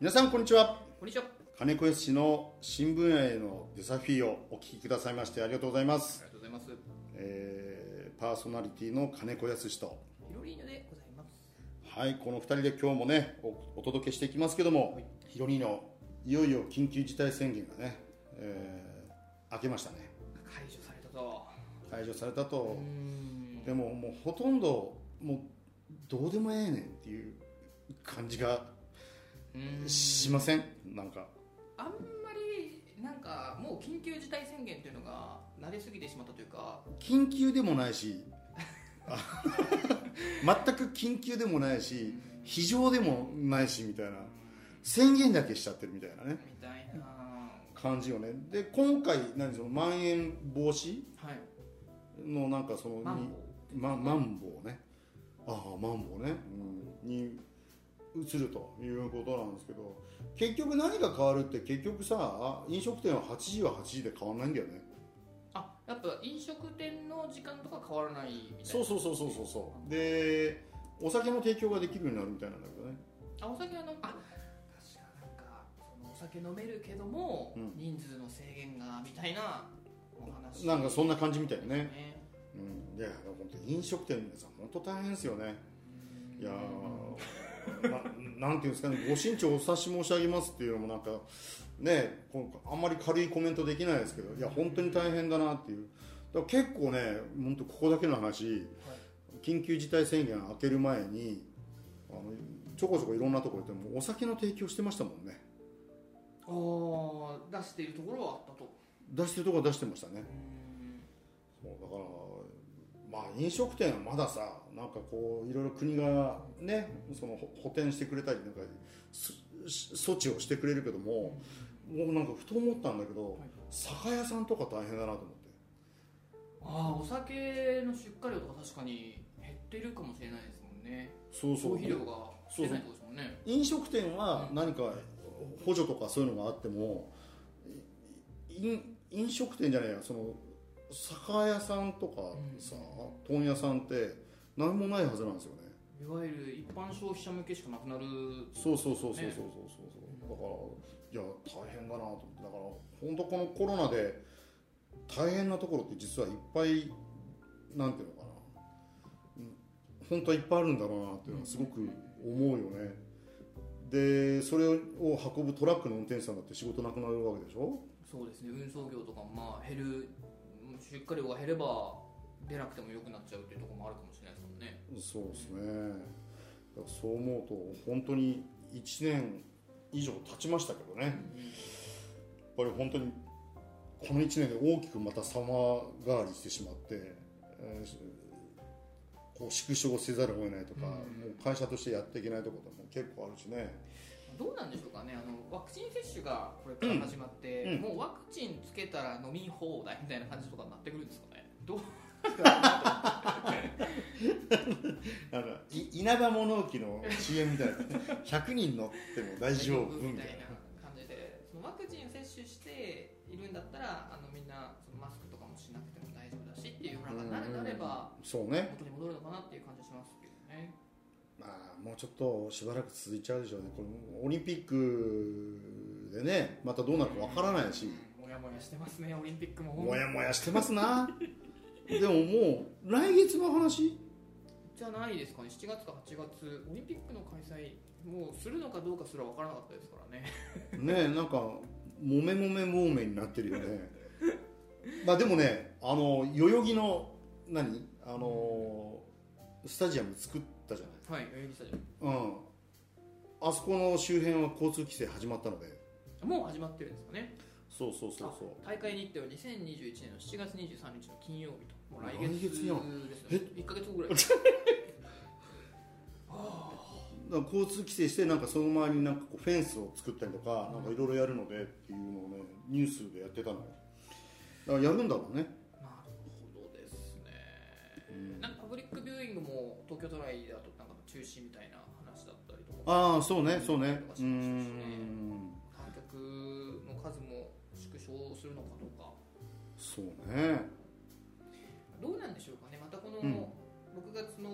皆さんこんにちはこんにちは。金子康の新聞へのデサフィーをお聞きくださいましてありがとうございまあすり、がとうございます。えーパーソナリティの金子康とヒロリーヌでございます。はいこの2人で今日もねおお届けしていきますけども、ヒロニーのいよいよ緊急事態宣言がね、えー明けましたね解除されたと。解除されたうと、ん。でももうほとんどもうどうでもええねんっていう感じがうんしません？なんか。あんまりなんかもう緊急事態宣言というのが慣れすぎてしまったというか、緊急でもないし。あ全く緊急でもないし非常でもないしみたいな。宣言だけしちゃってるみたいなね。みたいな。感じよね。で今回何そのまん延防止？はい。のなんかそのマンボにまマンボウね。ああマンボウね、うん、に移るということなんですけど結局何が変わるって結局さ飲食店は8時は8時で変わんないんだよね。あ、やっぱ飲食店の時間とか変わらないみたいな。そうそうそうそうそうそう。でお酒の提供ができるようになるみたいなんだけどね。あ、お酒は飲む。あ、確かなんかそのお酒飲めるけども、うん。人数の制限がみたいなお話。なんかそんな感じみたいね、ね。うん、いや本当に飲食店の皆さん本当大変ですよね。いやーな なんていうんですかねご心長お察し申し上げますっていうのもなんかねあんまり軽いコメントできないですけどいや本当に大変だなっていう。だから結構ね本当ここだけの話緊急事態宣言明ける前にあのちょこちょこいろんなところ行ってもお酒の提供してましたもんね。ああ、出しているところはあったと。出してるところは出してましたねまあ飲食店はまださなんかこういろいろ国がねそのほ補填してくれたりなんか措置をしてくれるけどももうなんかふと思ったんだけど、酒屋さんとか大変だなと思って。ああお酒の出荷量とか確かに減ってるかもしれないですもんね。そうそう。消費量が出ないとですもんね。飲食店は何か補助とかそういうのがあっても飲食店じゃないやその酒屋さんとかさ、問屋さんって何もないはずなんですよね。いわゆる一般消費者向けしかなくなる。そうそうそうそうそうねそうそう。そうだからいや大変だなと思って。だから本当このコロナで大変なところって実はいっぱいなんていうのかな。うん。本当はいっぱいあるんだろうなっていうのはすごく思うよね。でそれを運ぶトラックの運転手さんだって仕事なくなるわけでしょ？そうですね。運送業とかもまあ減る出荷量が減れば出なくても良くなっちゃうっていうところもあるかもしれないですもんね。そうですね。だからそう思うと本当に1年以上経ちましたけどね、やっぱり本当にこの1年で大きくまた様変わりしてしまって、えーこう縮小せざるを得ないとか、もう会社としてやっていけないところも結構あるしね。どうなんでしょうかね。あの接種がこれから始まって、うん。もうワクチンつけたら飲み放題みたいな感じとかになってくるんですかね？どう？なんかい稲葉物置の CM みたいな。100人乗っても大丈夫みたいな。感じでそのワクチン接種しているんだったらあのみんなそのマスクとかもしなくても大丈夫だしっていう世の中になればそうね。元に戻るのかなっていう感じがしますまあもうちょっとしばらく続いちゃうでしょうね。このオリンピックでねまたどうなるかわからないし。もやもやしてますねオリンピックも。もやもやしてますな。でももう来月の話？じゃないですかね。7月か8月。オリンピックの開催もうするのかどうかすら分からなかったですからね。ねなんかもめもめもめになってるよね。まあでもねあの代々木の何？あのスタジアム作ったじゃないはい代々木スタジうん。あそこの周辺は交通規制始まったので。もう始まってるんですかね。そうそうそうそあ大会日程は2021年の7月23日の金曜日ともう来来月ですね。1か月後ぐらい。うだから交通規制してなんかその周りになんかこうフェンスを作ったりとかなんかいろいろやるのでっていうのをねニュースでやってたのよ。だからやるんだろうねングも東京都内だとなんか中止みたいな話だったりとかああそうねそうね。うん。観客の数も縮小するのかどうか。そうね。どうなんでしょうかね。またこの6月の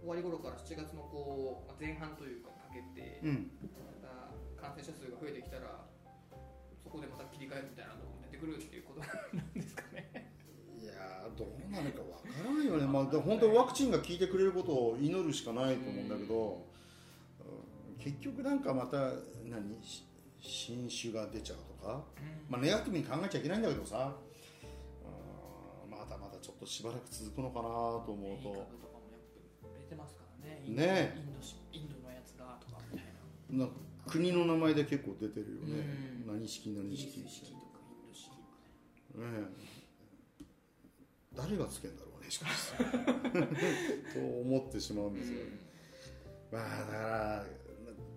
終わり頃から7月のこう前半というかかけて、うん、また感染者数が増えてきたらそこでまた切り替えるみたいなのが出てくるっていうことなんですかね。いやどうなるかないよね、まあ、で本当ワクチンが効いてくれることを祈るしかないと思うんだけど、うん結局なんかまた何し新種が出ちゃうとか、まあ、ネガティブに考えちゃいけないんだけどさ、うんまだまだちょっとしばらく続くのかなと思うと。ね。ね。インドしインドのやつがとかみたいなな国の名前で結構出てるよね、うん。何式何式。式とかインド式ね。え。誰がつけんだろうねしかし と思ってしまうんですよ、まあだから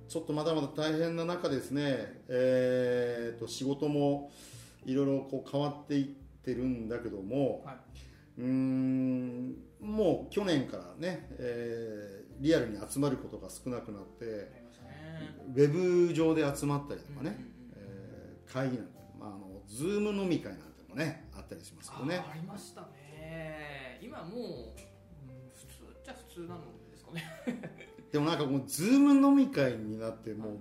ちょっとまだまだ大変な中ですね、えー、と仕事もいろいろこう変わっていってるんだけども、はい。うーんもう去年からね、えーリアルに集まることが少なくなってね。ウェブ上で集まったりとかね、会議なんて、まあ、あのズーム飲み会なんてもねあったりしますけどね。あありましたね今もう、うん、普通っちゃ普通なんですかね。でもなんかもう Zoom 飲み会になってもう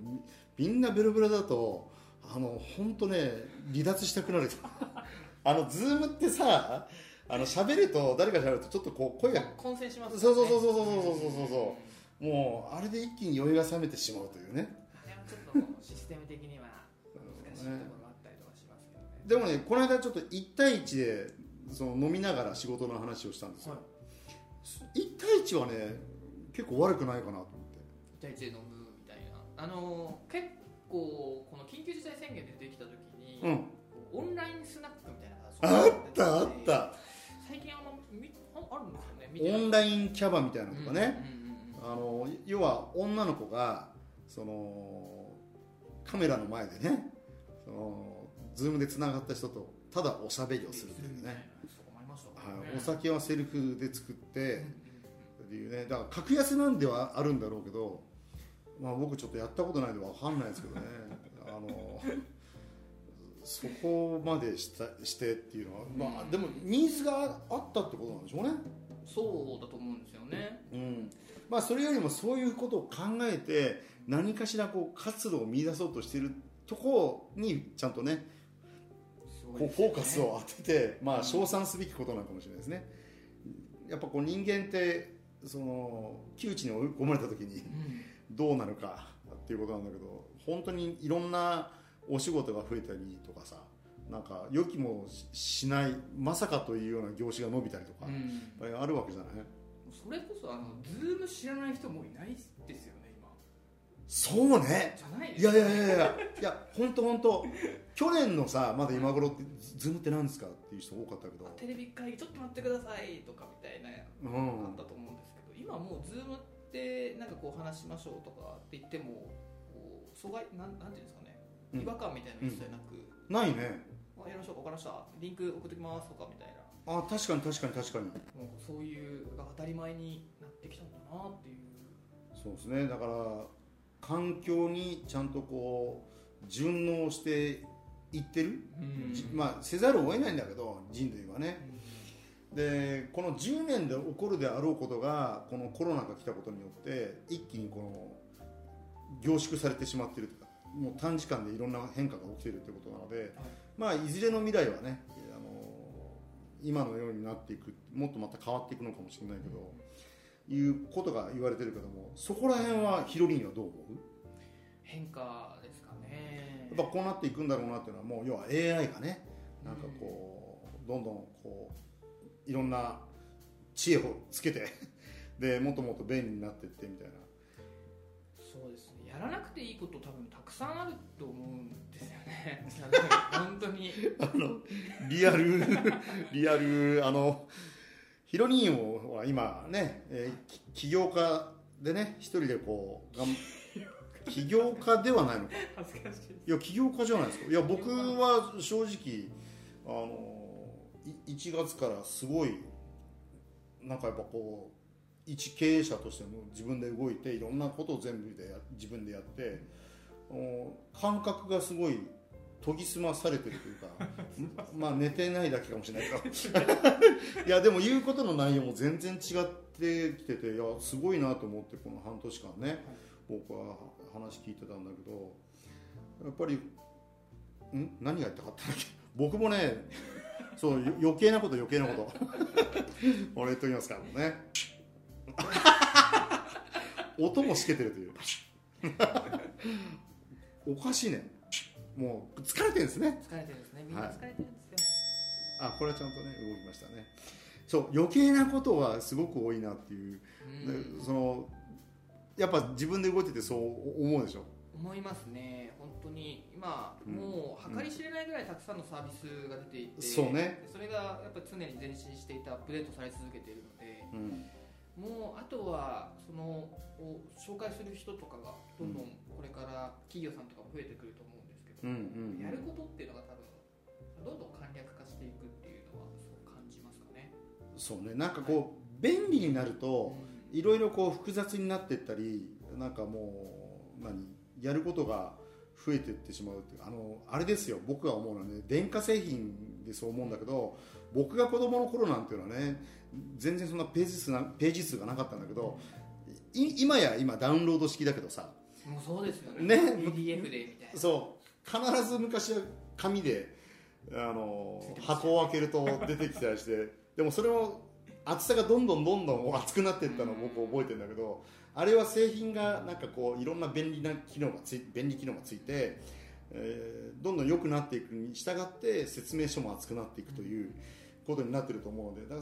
みみんなベロベロだとあの本当ね離脱したくなる。あの Zoom ってさあの喋ると誰か喋るとちょっとこう声が混線しますそうそうそうそうそうそうそうそうそう。もうあれで一気に酔いが覚めてしまうというね。あれはちょっとシステム的には難しいところがあったりとかしますけどね。でもねこの間ちょっと1対1でその飲みながら仕事の話をしたんですよ、1対1はね結構悪くないかなと思って。1対1で飲むみたいな。あの結構この緊急事態宣言でできた時に、うん。オンラインスナックみたいなあったあった。最近あんまみああるんですよね。オンラインキャバみたいなのとかね、うんうんうんうんあの要は女の子がそのカメラの前でねその Zoom でつながった人とただおしゃべりをするというね、はね。い、お酒はセルフで作ってっていうね。だから格安なんではあるんだろうけど、まあ、僕ちょっとやったことないんでわかんないですけどね。あのそこまでしたしてっていうのは、まあ、でもニーズがあったってことなんでしょうね。そうだと思うんですよね。うん。まあ、それよりもそういうことを考えて何かしらこう活路を見出そうとしているところにちゃんとねこうフォーカスを当てて、まあ、称賛すべきことなのかもしれないですね。やっぱこう人間ってその窮地に追い込まれた時にうん。どうなるかっていうことなんだけど本当にいろんなお仕事が増えたりとかさなんか予期もししないまさかというような業種が伸びたりとか、うん。あるわけじゃない？それこそあの Zoom 知らない人もいないですよね今。そうね。じゃないでいやいやいやいやいや本当本当去年のさまだ今頃って Zoom って何ですかっていう人多かったけど。テレビ会議ちょっと待ってくださいとかみたいなうん。あったと思うんですけど今もう Zoom ってなんかこう話しましょうとかって言ってもこう阻害なんなんていうんですかね。うん。違和感みたいなの一切なく、ないね。あやりましょうか分かりました。リンク送ってきますとかみたいな。あ確かに確かに確かに。もうそういうが当たり前になってきたんだなっていう。そうですね。だから環境にちゃんとこう順応していってる、じまあせざるを得ないんだけど人類はね。でこの10年で起こるであろうことがこのコロナが来たことによって一気にこの凝縮されてしまっているというかもう短時間でいろんな変化が起きているということなので、まあいずれの未来はねあの今のようになっていくもっとまた変わっていくのかもしれないけど、いうことが言われてるけどもそこら辺はヒロリンはどう思う？変化ですかね。やっぱこうなっていくんだろうなっていうのはもう要は AI がねなんかこうどんどんこういろんな知恵をつけて でもっともっと便利になっていってみたいな。そうですね。やらなくていいこと多分たくさんあると思うんですよね。本当に。あのリアルリアルあのヒロリンを今ね、えーき起業家でね一人でこうがん起業家ではないのか。恥ずかしい。いや起業家じゃないですか。いや僕は正直あのい1月からすごいなんかやっぱこう一経営者としても自分で動いていろんなことを全部でや自分でやって感覚がすごい研ぎ澄まされてるというかまあ寝てないだけかもしれないけど。いやでも言うことの内容も全然違ってきてていやすごいなと思ってこの半年間ね僕は話聞いてたんだけどやっぱりん？何が言ったかったんだっけ？僕もねそうよ余計なこと余計なこと。俺言っときますからね。音もしけてるという。おかしいね。もう疲れてるんですね。疲れてるんですね。みんな疲れてるんですよ、あこれはちゃんとね動きましたね。そう余計なことはすごく多いなっていう、うん。でそのやっぱ自分で動いててそう思うでしょ？思いますね。本当に。今、うん。もう計り知れないぐらいたくさんのサービスが出ていて、そうね。でそれがやっぱり常に前進していてアップデートされ続けているのでうんもうあとはそのを紹介する人とかがどんどんこれから企業さんとかも増えてくると思うんですけど、うんうんやることっていうのが多分どんどん簡略化していくっていうのはそう感じますかね。そうね。なんかこう便利になるといろいろこう複雑になっていったりなんかもう何やることが増えていってしまうっていうあのあれですよ。僕が思うのはね電化製品でそう思うんだけど僕が子供の頃なんていうのはね全然そんなページ数なページ数がなかったんだけどい今や今ダウンロード式だけどさもうそうですよね。ね？PDF でみたいな。そう。必ず昔は紙であの箱を開けると出てきたりしてでもそれも厚さがどんどんどんどん厚くなっていったのを僕覚えてるんだけどあれは製品がなんかこういろんな便利な機能がつい便利機能がついて、えーどんどん良くなっていくに従って説明書も厚くなっていくということになってると思うのでだから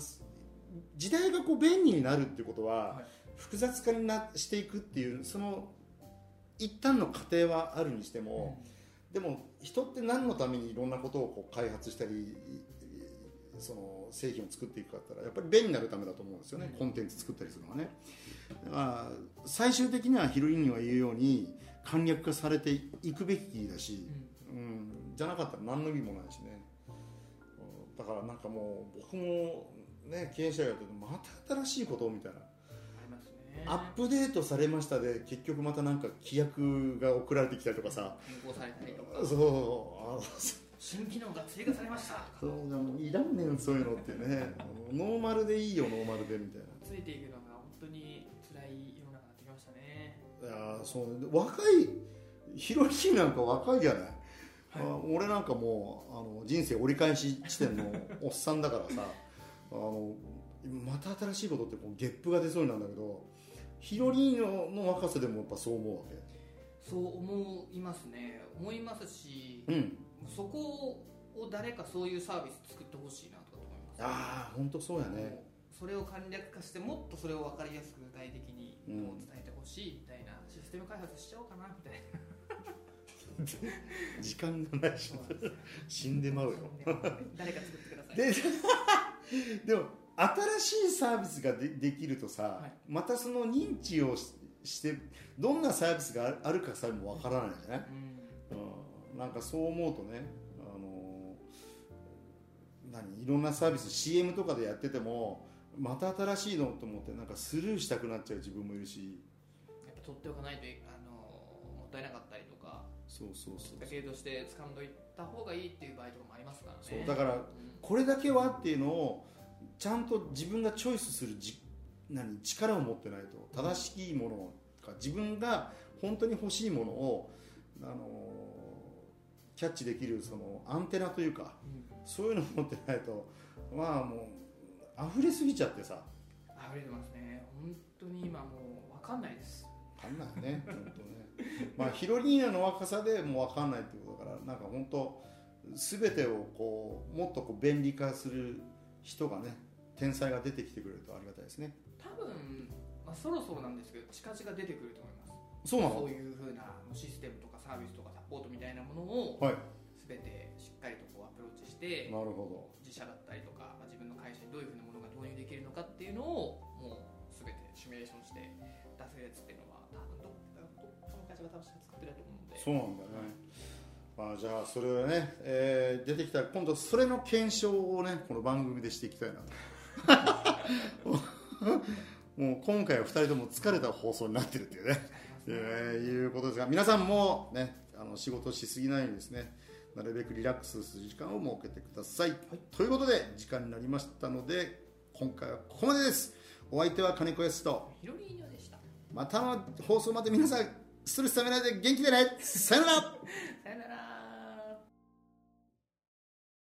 時代がこう便利になるっていうことは、はい。複雑化になしていくっていうその一旦の過程はあるにしても、でも人って何のためにいろんなことをこう開発したりその製品を作っていくかったらやっぱり便利になるためだと思うんですよね、コンテンツ作ったりするのはね。だから最終的にはヒロインには言うように簡略化されていくべきだし、うん、じゃなかったら何の意味もないしね。うんだからなんかもう僕もね経営者やっててまた新しいことみたいな。アップデートされましたで結局またなんか規約が送られてきたりとかさ。変更されたりとか。そう新機能が追加されました。そうもういらんねんそういうのってね。ノーマルでいいよノーマルでみたいな。ついていくのが本当に辛い世の中になってきましたね。いやーそうね若いヒロシなんか若いじゃない、あ俺なんかもうあの人生折り返し地点のおっさんだからさ。あのまた新しいことってこうゲップが出そうになるんだけどヒロリーノの若さでもやっぱそう思うわそう思いますね。思いますしけうん。そこを誰かそういうサービス作ってほしいなとかと思います。ああ本当そうやね。それを簡略化してもっとそれを分かりやすく具体的に伝えてほしいみたいなシステム開発しちゃおうかなみたいな。時間がないし。死んでまうよ。誰か作ってください。ででも新しいサービスがでできるとさ、はい。またその認知をししてどんなサービスがあるかさえもわからないじゃない、うん。うん、なんかそう思うとね、あのー何？いろんなサービス CM とかでやっててもまた新しいのと思ってなんかスルーしたくなっちゃう自分もいるし。やっぱ取っておかないとあのもったいなかったりとかそうそうそうだけとして掴んどいた方がいいっていう場合とかもありますからね。そうだからうん。これだけはっていうのをちゃんと自分がチョイスするじ何力を持ってないと正しいものか自分が本当に欲しいものを、あのキャッチできるそのアンテナというかそういうのを持ってないとまあもう溢れすぎちゃってさ。溢れてますね。本当に今もう分かんないです。分かんないね本当ね。まあヒロリーナの若さでもう分かんないってことだからなんか本当全てをこうもっとこう便利化する人がね天才が出てきてくれるとありがたいですね。多分、まあ、そろそろなんですけど近々出てくると思います。そうなの？そういうふうなシステムとかサービスとかサポートみたいなものをはい。全てしっかりとこうアプローチしてなるほ自社だったりとか、まあ、自分の会社にどういうふうなものが導入できるのかっていうのをもう全てシミュレーションして出せるやつっていうのは多分どっかどっかの会社が多分作ってると思うんで。どそうなんだよね。まあじゃあそれをね、えー出てきたら今度それの検証をねこの番組でしていきたいなと もう今回は2人とも疲れた放送になってるっていうね。えーいうことですが皆さんもねあの仕事しすぎないようにですねなるべくリラックスする時間を設けてください、ということで時間になりましたので今回はここまでです。お相手は金子康とヒロリーニョでした。またの放送まで皆さんストレスためないで元気でね。さよなら